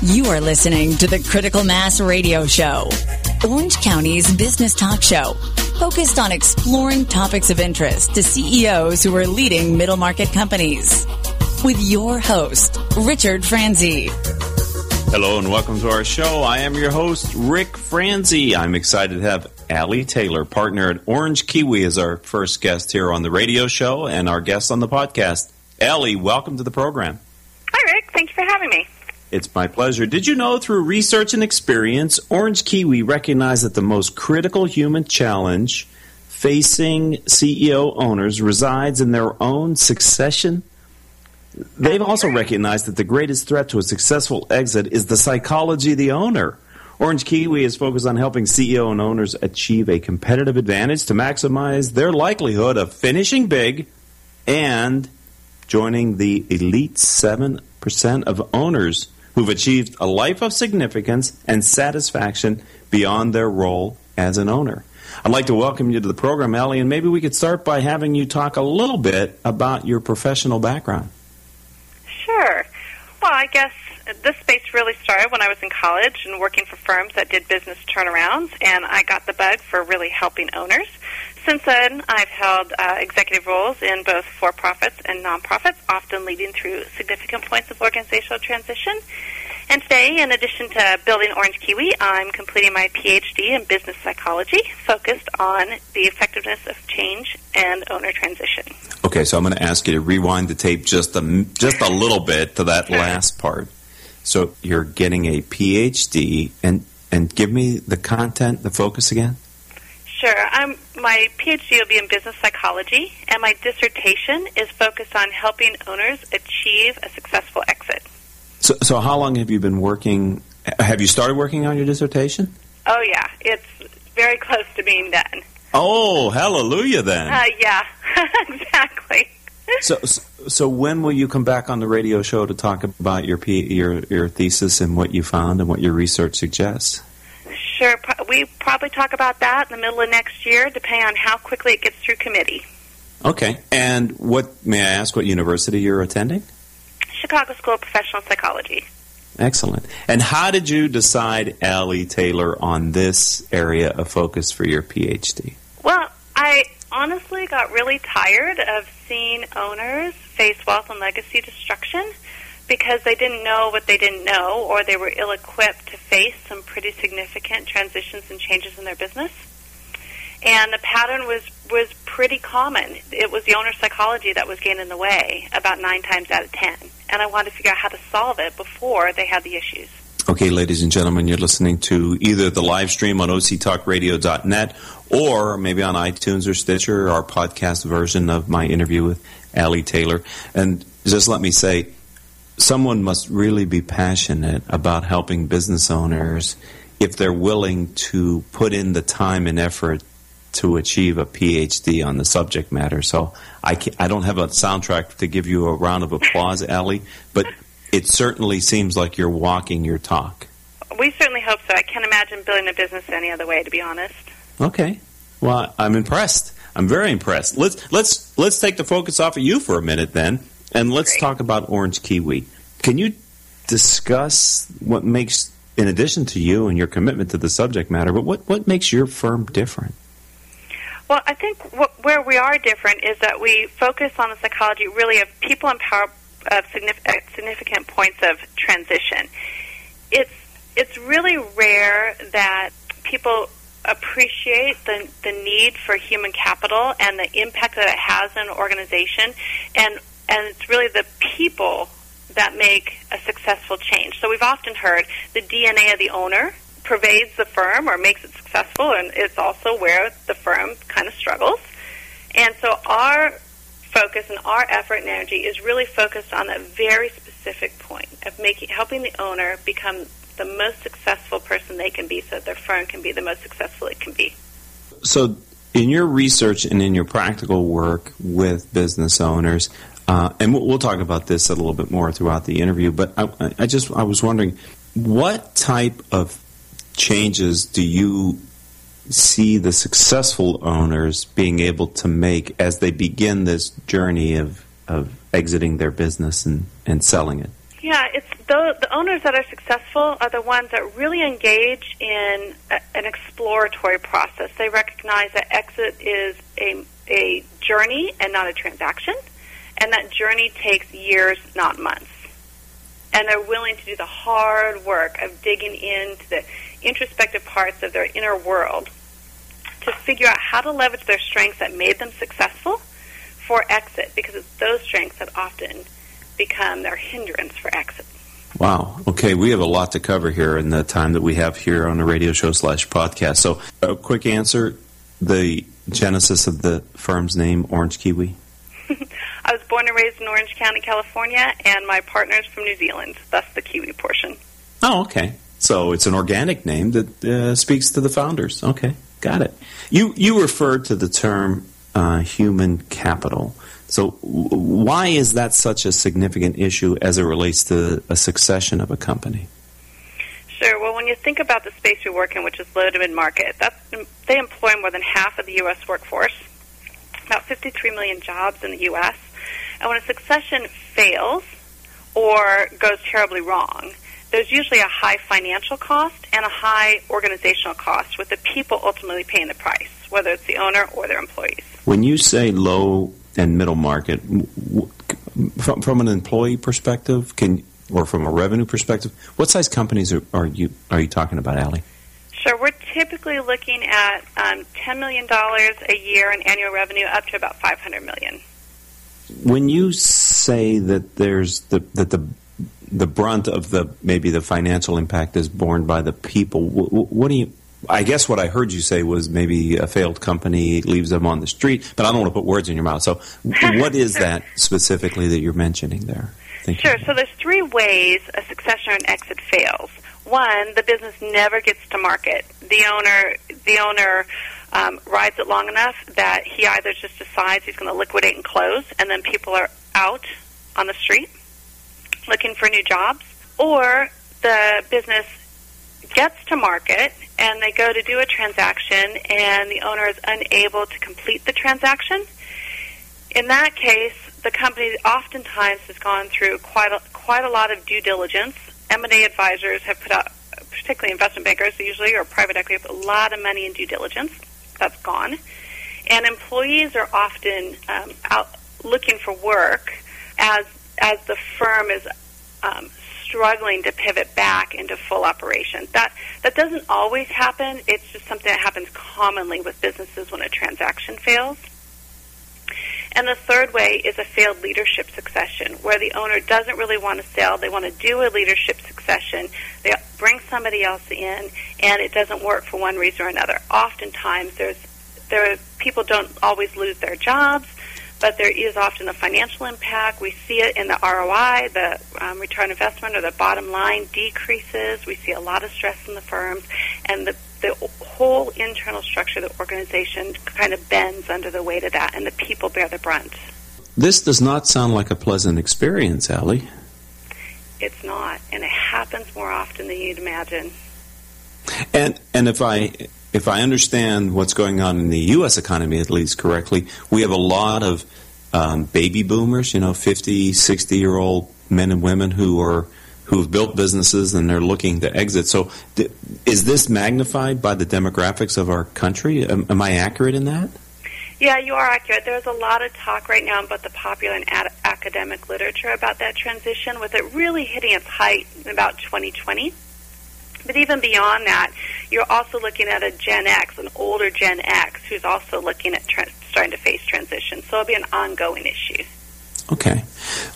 You are listening to the Critical Mass Radio Show, Orange County's business talk show, focused on exploring topics of interest to CEOs who are leading middle market companies. With your host, Richard Franzi. Hello and welcome to our show. I am your host, Rick Franzi. I'm excited to have Allie Taylor, partner at Orange Kiwi, as our first guest here on the radio show and our guest on the podcast. Allie, welcome to the program. Hi, Rick. Thank you for having me. It's my pleasure. Did you know through research and experience, Orange Kiwi recognized that the most critical human challenge facing CEO owners resides in their own succession? They've also recognized that the greatest threat to a successful exit is the psychology of the owner. Orange Kiwi is focused on helping CEO and owners achieve a competitive advantage to maximize their likelihood of finishing big and joining the elite 7% of owners who've achieved a life of significance and satisfaction beyond their role as an owner. I'd like to welcome you to the program, Allie, and maybe we could start by having you talk a little bit about your professional background. Sure. Well, I guess this space really started when I was in college and working for firms that did business turnarounds, and I got the bug for really helping owners. Since then, I've held uh, executive roles in both for profits and nonprofits, often leading through significant points of organizational transition. And today, in addition to building Orange Kiwi, I'm completing my PhD in business psychology, focused on the effectiveness of change and owner transition. Okay, so I'm going to ask you to rewind the tape just a, just a little bit to that Sure. last part. So you're getting a PhD, and and give me the content, the focus again. Sure. I'm, my PhD will be in business psychology, and my dissertation is focused on helping owners achieve a successful exit. So, so how long have you been working? Have you started working on your dissertation? Oh, yeah. It's very close to being done. Oh, hallelujah! Then. Uh, yeah, exactly. So, so when will you come back on the radio show to talk about your your your thesis and what you found and what your research suggests? Sure. We probably talk about that in the middle of next year, depending on how quickly it gets through committee. Okay. And what may I ask? What university you're attending? Chicago School of Professional Psychology. Excellent. And how did you decide, Allie Taylor, on this area of focus for your PhD? Well, I honestly got really tired of seeing owners face wealth and legacy destruction because they didn't know what they didn't know or they were ill equipped to face some pretty significant transitions and changes in their business. And the pattern was was pretty common. It was the owner psychology that was getting in the way about nine times out of ten. And I wanted to figure out how to solve it before they had the issues. Okay, ladies and gentlemen, you're listening to either the live stream on octalkradio.net or maybe on iTunes or Stitcher, our podcast version of my interview with Allie Taylor. And just let me say, someone must really be passionate about helping business owners if they're willing to put in the time and effort to achieve a PhD on the subject matter. So I, I don't have a soundtrack to give you a round of applause, Allie, but it certainly seems like you're walking your talk. We certainly hope so. I can't imagine building a business any other way, to be honest. Okay. Well, I'm impressed. I'm very impressed. Let's let's let's take the focus off of you for a minute then, and let's Great. talk about Orange Kiwi. Can you discuss what makes, in addition to you and your commitment to the subject matter, but what what makes your firm different? Well, I think wh- where we are different is that we focus on the psychology really of people in power of signif- at significant points of transition. It's it's really rare that people appreciate the the need for human capital and the impact that it has in an organization, and and it's really the people that make a successful change. So we've often heard the DNA of the owner pervades the firm or makes it successful, and it's also where the firm kind of struggles. And so our focus and our effort and energy is really focused on that very specific point of making helping the owner become the most successful person they can be so that their firm can be the most successful it can be. So, in your research and in your practical work with business owners, uh, and we'll, talk about this a little bit more throughout the interview. But I, I just I was wondering, what type of changes do you see the successful owners being able to make as they begin this journey of of exiting their business and, and selling it? Yeah, it's the the owners that are successful are the ones that really engage in a, an exploratory process. They recognize that exit is a a journey and not a transaction, and that journey takes years, not months. And they're willing to do the hard work of digging into the introspective parts of their inner world to figure out how to leverage their strengths that made them successful for exit, because it's those strengths that often become their hindrance for exit. Wow. Okay, we have a lot to cover here in the time that we have here on the radio show slash podcast. So, a quick answer: the genesis of the firm's name, Orange Kiwi. I was born and raised in Orange County, California, and my partner's from New Zealand. Thus, the Kiwi portion. Oh, okay. So it's an organic name that uh, speaks to the founders. Okay, got it. You you referred to the term uh, human capital. So, why is that such a significant issue as it relates to a succession of a company? Sure. Well, when you think about the space we work in, which is low to mid market, they employ more than half of the U.S. workforce, about 53 million jobs in the U.S. And when a succession fails or goes terribly wrong, there's usually a high financial cost and a high organizational cost, with the people ultimately paying the price, whether it's the owner or their employees. When you say low and middle market, from, from an employee perspective, can or from a revenue perspective, what size companies are, are you are you talking about, Allie? Sure, we're typically looking at um, ten million dollars a year in annual revenue, up to about five hundred million. When you say that there's the that the the brunt of the maybe the financial impact is borne by the people, what, what do you I guess what I heard you say was maybe a failed company leaves them on the street, but I don't want to put words in your mouth. So, what is that specifically that you're mentioning there? Thank sure. You. So, there's three ways a succession and exit fails. One, the business never gets to market. The owner, the owner um, rides it long enough that he either just decides he's going to liquidate and close, and then people are out on the street looking for new jobs, or the business gets to market and they go to do a transaction and the owner is unable to complete the transaction, in that case, the company oftentimes has gone through quite a, quite a lot of due diligence. M&A advisors have put out, particularly investment bankers usually, or private equity, a lot of money in due diligence. That's gone. And employees are often um, out looking for work as as the firm is um, struggling to pivot back into full operation. That that doesn't always happen. It's just something that happens commonly with businesses when a transaction fails. And the third way is a failed leadership succession, where the owner doesn't really want to sell. They want to do a leadership succession. They bring somebody else in, and it doesn't work for one reason or another. Oftentimes, there's there are, people don't always lose their jobs but there is often a financial impact. We see it in the ROI, the um, return investment, or the bottom line decreases. We see a lot of stress in the firms, and the the whole internal structure of the organization kind of bends under the weight of that, and the people bear the brunt. This does not sound like a pleasant experience, Allie. It's not, and it happens more often than you'd imagine. And and if I if I understand what's going on in the U.S. economy at least correctly, we have a lot of um, baby boomers, you know, 50, 60 year old men and women who are who've built businesses and they're looking to exit. So, th- is this magnified by the demographics of our country? Am, am, I accurate in that? Yeah, you are accurate. There's a lot of talk right now about the popular and ad- academic literature about that transition, with it really hitting its height in about 2020. But even beyond that, you're also looking at a Gen X, an older Gen X, who's also looking at tra- starting to face transition. So it'll be an ongoing issue. Okay.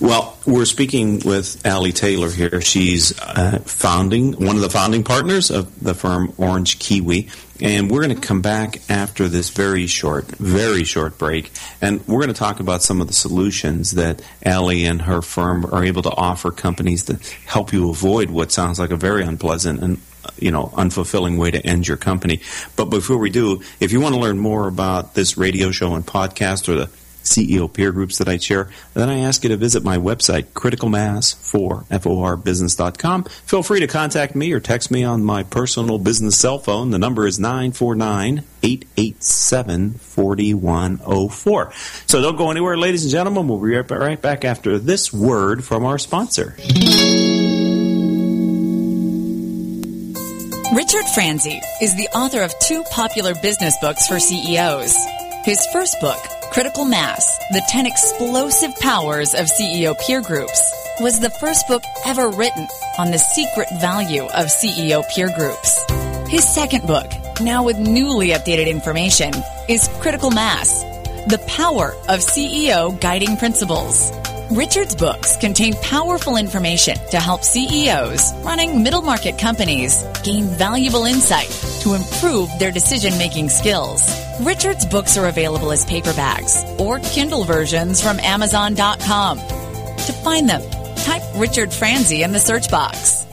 Well, we're speaking with Allie Taylor here. She's uh, founding one of the founding partners of the firm Orange Kiwi, and we're going to come back after this very short, very short break, and we're going to talk about some of the solutions that Allie and her firm are able to offer companies to help you avoid what sounds like a very unpleasant and you know unfulfilling way to end your company. But before we do, if you want to learn more about this radio show and podcast or the CEO peer groups that I share. Then I ask you to visit my website, criticalmass4business.com. Feel free to contact me or text me on my personal business cell phone. The number is 949 887 4104. So don't go anywhere, ladies and gentlemen. We'll be right back after this word from our sponsor. Richard Franzi is the author of two popular business books for CEOs. His first book, Critical Mass, The 10 Explosive Powers of CEO Peer Groups, was the first book ever written on the secret value of CEO peer groups. His second book, now with newly updated information, is Critical Mass, The Power of CEO Guiding Principles. Richard's books contain powerful information to help CEOs running middle market companies gain valuable insight to improve their decision making skills. Richard's books are available as paperbacks or Kindle versions from Amazon.com. To find them, type Richard Franzi in the search box.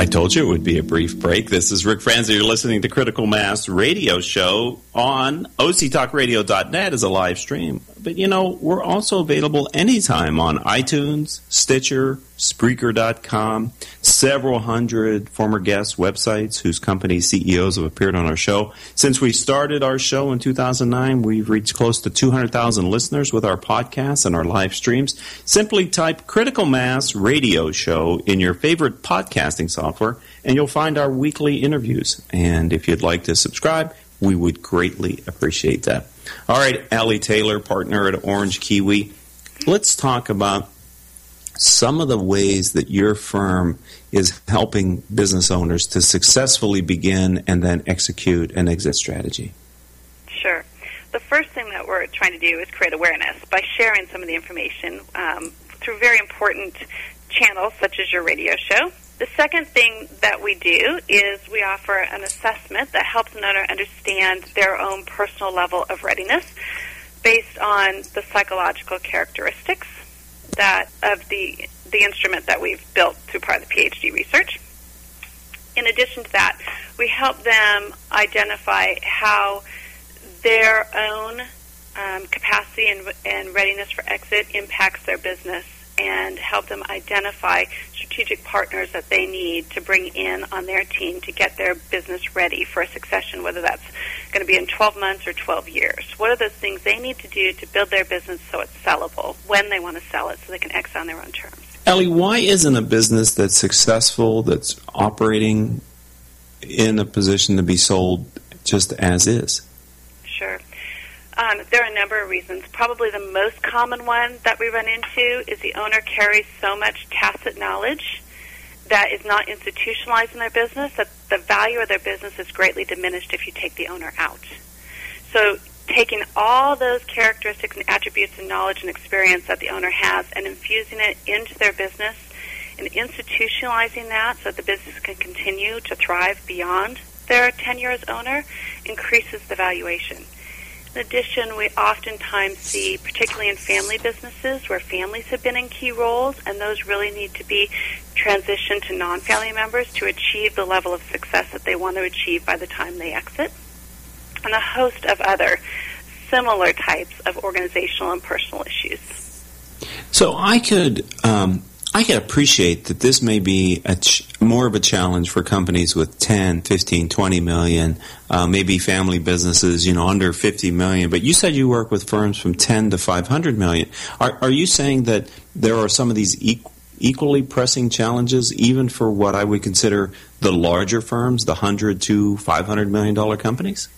I told you it would be a brief break. This is Rick Franzi. You're listening to Critical Mass Radio Show on OCTalkRadio.net as a live stream. But you know, we're also available anytime on iTunes, Stitcher, Spreaker.com, several hundred former guests' websites whose company CEOs have appeared on our show. Since we started our show in 2009, we've reached close to 200,000 listeners with our podcasts and our live streams. Simply type Critical Mass Radio Show in your favorite podcasting software, and you'll find our weekly interviews. And if you'd like to subscribe, we would greatly appreciate that. All right, Allie Taylor, partner at Orange Kiwi. Let's talk about some of the ways that your firm is helping business owners to successfully begin and then execute an exit strategy. Sure. The first thing that we're trying to do is create awareness by sharing some of the information um, through very important channels such as your radio show. The second thing that we do is we offer an assessment that helps an owner understand their own personal level of readiness based on the psychological characteristics that of the the instrument that we've built through part of the PhD research. In addition to that, we help them identify how their own um, capacity and, and readiness for exit impacts their business and help them identify strategic partners that they need to bring in on their team to get their business ready for a succession, whether that's going to be in 12 months or 12 years. What are those things they need to do to build their business so it's sellable when they want to sell it so they can exit on their own terms? Allie, why isn't a business that's successful, that's operating in a position to be sold just as is? Sure. Um, there are a number of reasons. Probably the most common one that we run into is the owner carries so much tacit knowledge that is not institutionalized in their business that the value of their business is greatly diminished if you take the owner out. So taking all those characteristics and attributes and knowledge and experience that the owner has and infusing it into their business and institutionalizing that so that the business can continue to thrive beyond their tenure as owner increases the valuation. In addition, we oftentimes see, particularly in family businesses where families have been in key roles, and those really need to be transitioned to non family members to achieve the level of success that they want to achieve by the time they exit, and a host of other similar types of organizational and personal issues. So I could um, I can appreciate that this may be ch- more of a challenge for companies with 10, 15, 20 million, uh, maybe family businesses, you know, under 50 million. But you said you work with firms from 10 to 500 million. Are, are you saying that there are some of these equally pressing challenges, even for what I would consider the larger firms, the 100 to 500 million dollar companies?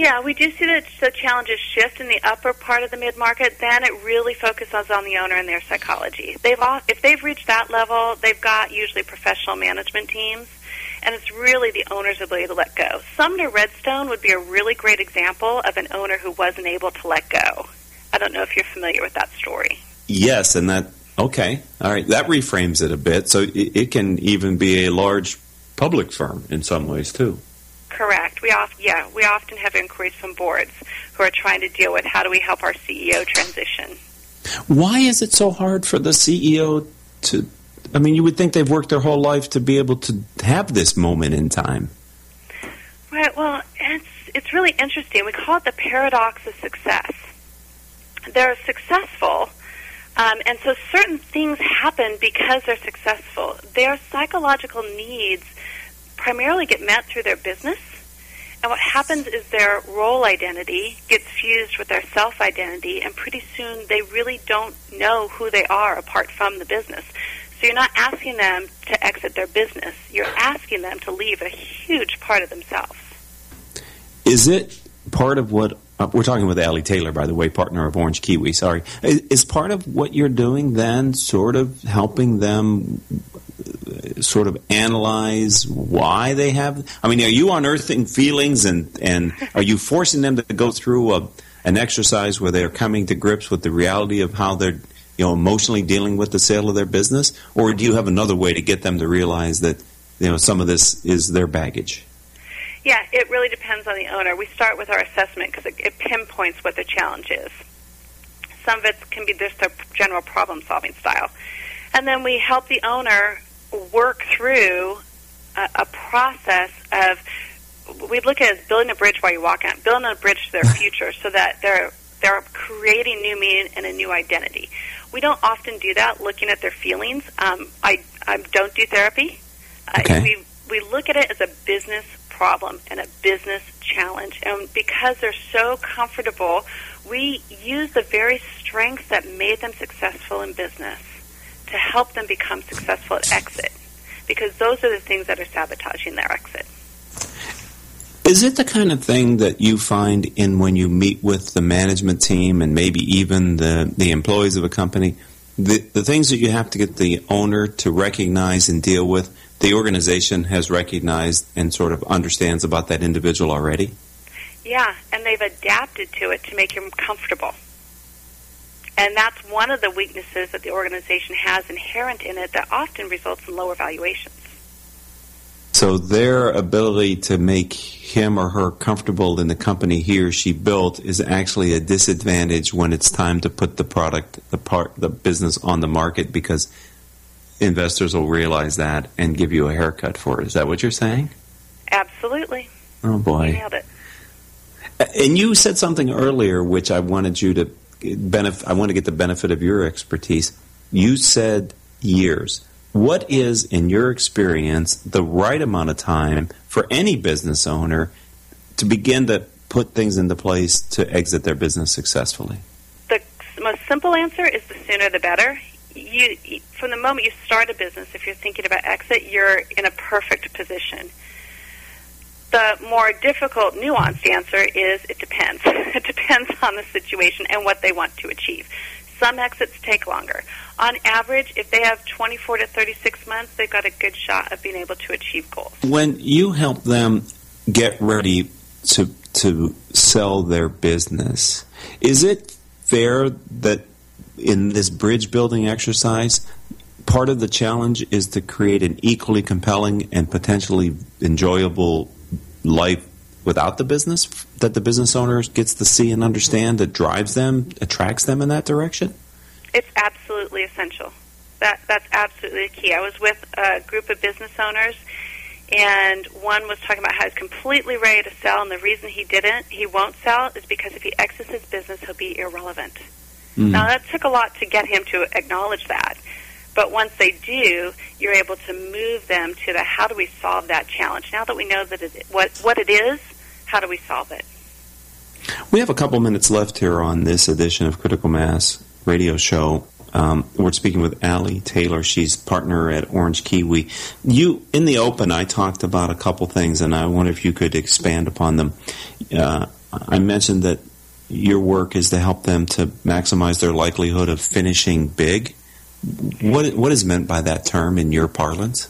Yeah, we do see that the challenges shift in the upper part of the mid market. Then it really focuses on the owner and their psychology. They've all, if they've reached that level, they've got usually professional management teams, and it's really the owner's ability to let go. Sumner Redstone would be a really great example of an owner who wasn't able to let go. I don't know if you're familiar with that story. Yes, and that okay, all right, that reframes it a bit. So it, it can even be a large public firm in some ways too. Correct. We often, yeah, we often have inquiries from boards who are trying to deal with how do we help our CEO transition. Why is it so hard for the CEO to? I mean, you would think they've worked their whole life to be able to have this moment in time. Right. Well, it's it's really interesting. We call it the paradox of success. They're successful, um, and so certain things happen because they're successful. Their psychological needs primarily get met through their business, and what happens is their role identity gets fused with their self identity, and pretty soon they really don't know who they are apart from the business. So you're not asking them to exit their business, you're asking them to leave a huge part of themselves. Is it part of what uh, we're talking with Allie Taylor, by the way, partner of Orange Kiwi. Sorry, is, is part of what you're doing then sort of helping them sort of analyze why they have? I mean, are you unearthing feelings and and are you forcing them to go through a, an exercise where they're coming to grips with the reality of how they're you know emotionally dealing with the sale of their business, or do you have another way to get them to realize that you know some of this is their baggage? Yeah, it really depends on the owner. We start with our assessment because it, it pinpoints what the challenge is. Some of it can be just their general problem solving style. And then we help the owner work through a, a process of we look at it as building a bridge while you walk on, building a bridge to their future so that they're they're creating new meaning and a new identity. We don't often do that looking at their feelings. Um, I, I don't do therapy. Okay. Uh, we we look at it as a business problem and a business challenge. And because they're so comfortable, we use the very strengths that made them successful in business to help them become successful at exit. Because those are the things that are sabotaging their exit. Is it the kind of thing that you find in when you meet with the management team and maybe even the, the employees of a company? The, the things that you have to get the owner to recognize and deal with the organization has recognized and sort of understands about that individual already? Yeah, and they've adapted to it to make him comfortable. And that's one of the weaknesses that the organization has inherent in it that often results in lower valuations. So their ability to make him or her comfortable in the company he or she built is actually a disadvantage when it's time to put the product, the part, the business on the market because investors will realize that and give you a haircut for it. Is that what you're saying? Absolutely. Oh boy. You nailed it. And you said something earlier which I wanted you to I want to get the benefit of your expertise. You said years. What is in your experience the right amount of time for any business owner to begin to put things into place to exit their business successfully? The most simple answer is the sooner the better you from the moment you start a business, if you're thinking about exit, you're in a perfect position. The more difficult, nuanced answer is it depends. it depends on the situation and what they want to achieve. Some exits take longer. On average, if they have 24 to 36 months, they've got a good shot of being able to achieve goals. When you help them get ready to to sell their business, is it fair that in this bridge building exercise, part of the challenge is to create an equally compelling and potentially enjoyable life without the business that the business owner gets to see and understand that drives them, attracts them in that direction? It's absolutely essential. That that's absolutely the key. I was with a group of business owners and one was talking about how he's completely ready to sell and the reason he didn't, he won't sell is because if he exits his business he'll be irrelevant. Mm. Now, that took a lot to get him to acknowledge that. But once they do, you're able to move them to the how do we solve that challenge? Now that we know that it, what, what it is, how do we solve it? We have a couple minutes left here on this edition of Critical Mass Radio Show. Um, we're speaking with Allie Taylor. She's partner at Orange Kiwi. You, in the open, I talked about a couple things, and I wonder if you could expand upon them. Uh, I mentioned that your work is to help them to maximize their likelihood of finishing big. What what is meant by that term in your parlance?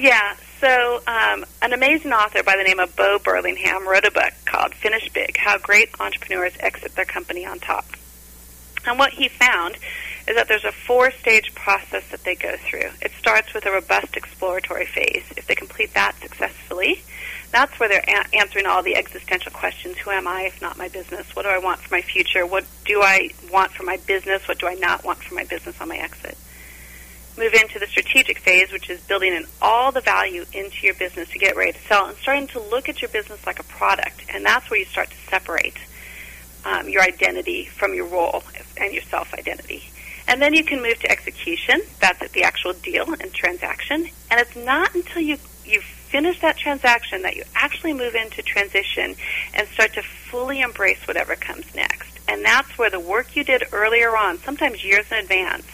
Yeah, so um, an amazing author by the name of Bo Burlingham wrote a book called "Finish Big: How Great Entrepreneurs Exit Their Company on Top." And what he found is that there's a four-stage process that they go through. It starts with a robust exploratory phase. If they complete that successfully, that's where they're a- answering all the existential questions. Who am I if not my business? What do I want for my future? What do I want for my business? What do I not want for my business on my exit? Move into the strategic phase which is building in all the value into your business to get ready to sell, and starting to look at your business like a product. And that's where you start to separate um, your identity from your role and your self identity. And then you can move to execution. That's at the actual deal and transaction. And it's not until you you finish that transaction that you actually move into transition and start to fully embrace whatever comes next. And that's where the work you did earlier on, sometimes years in advance,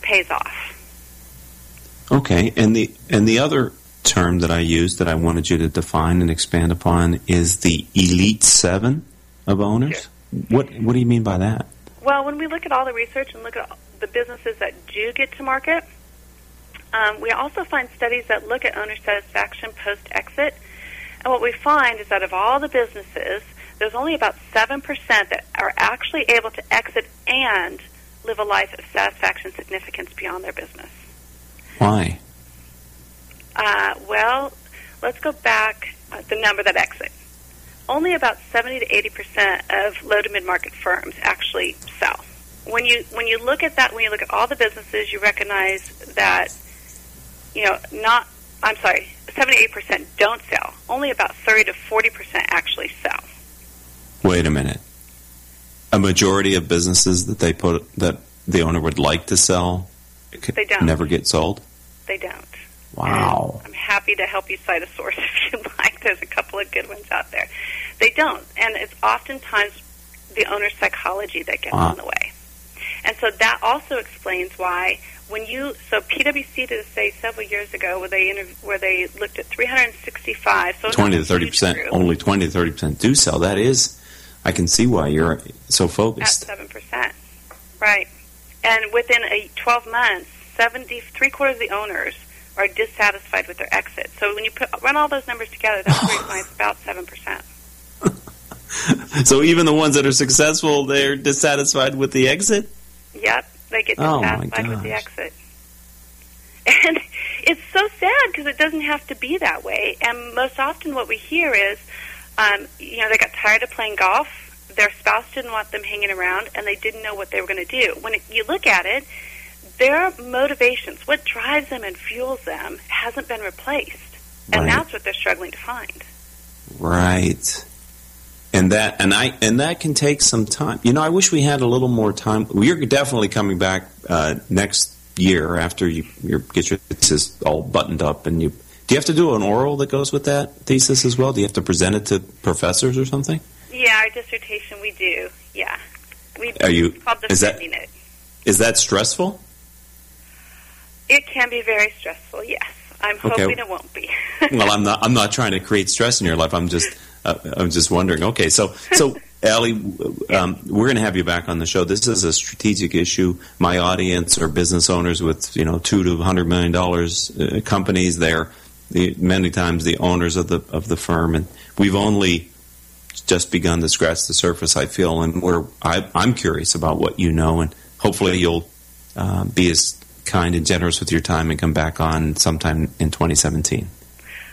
pays off. Okay, and the and the other term that I used that I wanted you to define and expand upon is the elite seven of owners. Sure. What what do you mean by that? Well, when we look at all the research and look at the businesses that do get to market, um, we also find studies that look at owner satisfaction post exit. And what we find is that of all the businesses, there's only about 7% that are actually able to exit and live a life of satisfaction significance beyond their business. Why? Uh, well, let's go back uh, the number that exit. Only about 70 to 80 percent of low to mid market firms actually sell. When you when you look at that, when you look at all the businesses, you recognize that you know not. I'm sorry, 78 percent don't sell. Only about 30 to 40 percent actually sell. Wait a minute. A majority of businesses that they put that the owner would like to sell, they don't. never get sold. They don't. Wow. And I'm happy to help you cite a source if you'd like. There's a couple of good ones out there. They don't. And it's oftentimes the owner's psychology that gets wow. in the way. And so that also explains why when you so PwC did a study several years ago where they interv- where they looked at 365 so 20 to 30 percent only 20 to 30 percent do sell. That is I can see why you're so focused. at seven percent. Right. And within a 12 months 70 three quarters of the owners are dissatisfied with their exit. So when you put, run all those numbers together, that's where you it's about seven percent. so even the ones that are successful, they're dissatisfied with the exit. Yep, they get dissatisfied oh with the exit, and it's so sad because it doesn't have to be that way. And most often, what we hear is, um, you know, they got tired of playing golf. Their spouse didn't want them hanging around, and they didn't know what they were going to do. When it, you look at it, their motivations, what drives them and fuels them, hasn't been replaced. And right. that's what they're struggling to find. Right. And that and I and that can take some time. You know, I wish we had a little more time. We're definitely coming back uh, next year after you your, get your thesis all buttoned up, and you do you have to do an oral that goes with that thesis as well? Do you have to present it to professors or something? Yeah, our dissertation we do. Yeah, we are you is that it. is that stressful? It can be very stressful. Yes, I'm hoping okay. it won't be. well, I'm not. I'm not trying to create stress in your life. I'm just. Uh, I'm just wondering. Okay, so so. Allie, um, we're going to have you back on the show. This is a strategic issue. My audience are business owners with you know two to hundred million dollars uh, companies. They're the, many times the owners of the of the firm, and we've only just begun to scratch the surface. I feel, and we're I, am curious about what you know, and hopefully you'll uh, be as kind and generous with your time and come back on sometime in 2017.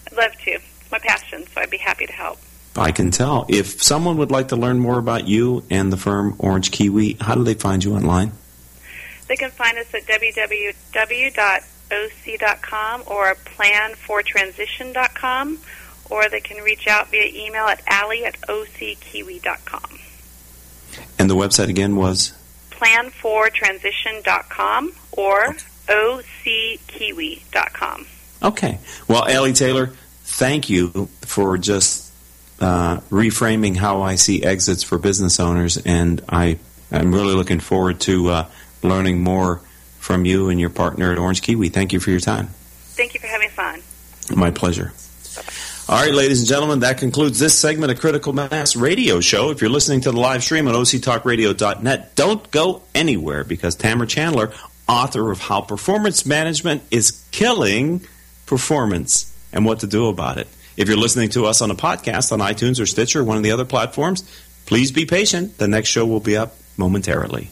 I'd love to. It's my passion, so I'd be happy to help. I can tell. If someone would like to learn more about you and the firm Orange Kiwi, how do they find you online? They can find us at www.oc.com or planfortransition.com, or they can reach out via email at allie at ockiwi.com. And the website again was? planfortransition.com or ockiwi.com. Okay. Well, Allie Taylor, thank you for just uh, reframing how I see exits for business owners, and I am really looking forward to uh, learning more from you and your partner at Orange Kiwi. Thank you for your time. Thank you for having fun. My pleasure. All right, ladies and gentlemen, that concludes this segment of Critical Mass Radio Show. If you're listening to the live stream on octalkradio.net, don't go anywhere because Tamra Chandler, author of How Performance Management is Killing Performance and What to Do About It. If you're listening to us on a podcast on iTunes or Stitcher, or one of the other platforms, please be patient. The next show will be up momentarily.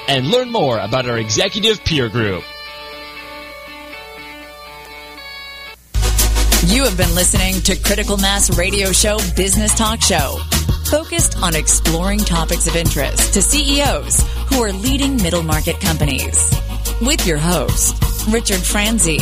and learn more about our executive peer group. You have been listening to Critical Mass Radio Show Business Talk Show, focused on exploring topics of interest to CEOs who are leading middle market companies. With your host, Richard Franzi.